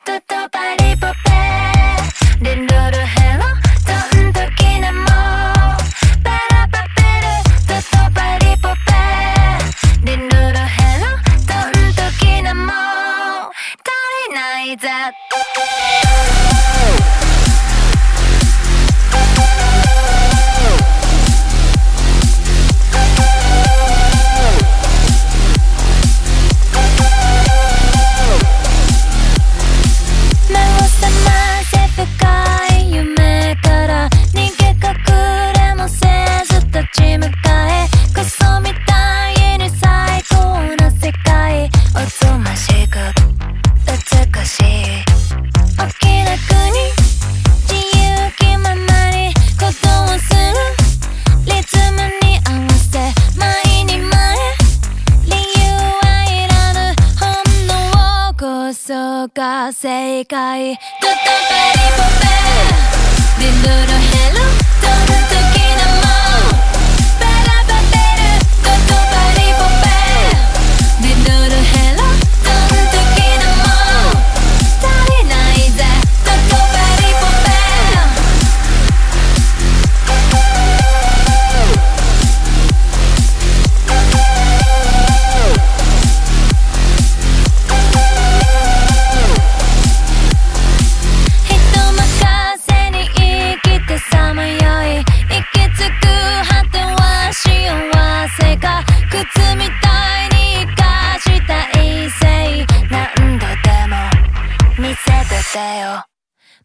Tutto pari popè Din dulu hello Tentu kini mau Para paperu Tutto pari popè Din dulu hello Tentu kini mau 足りないぜの正解。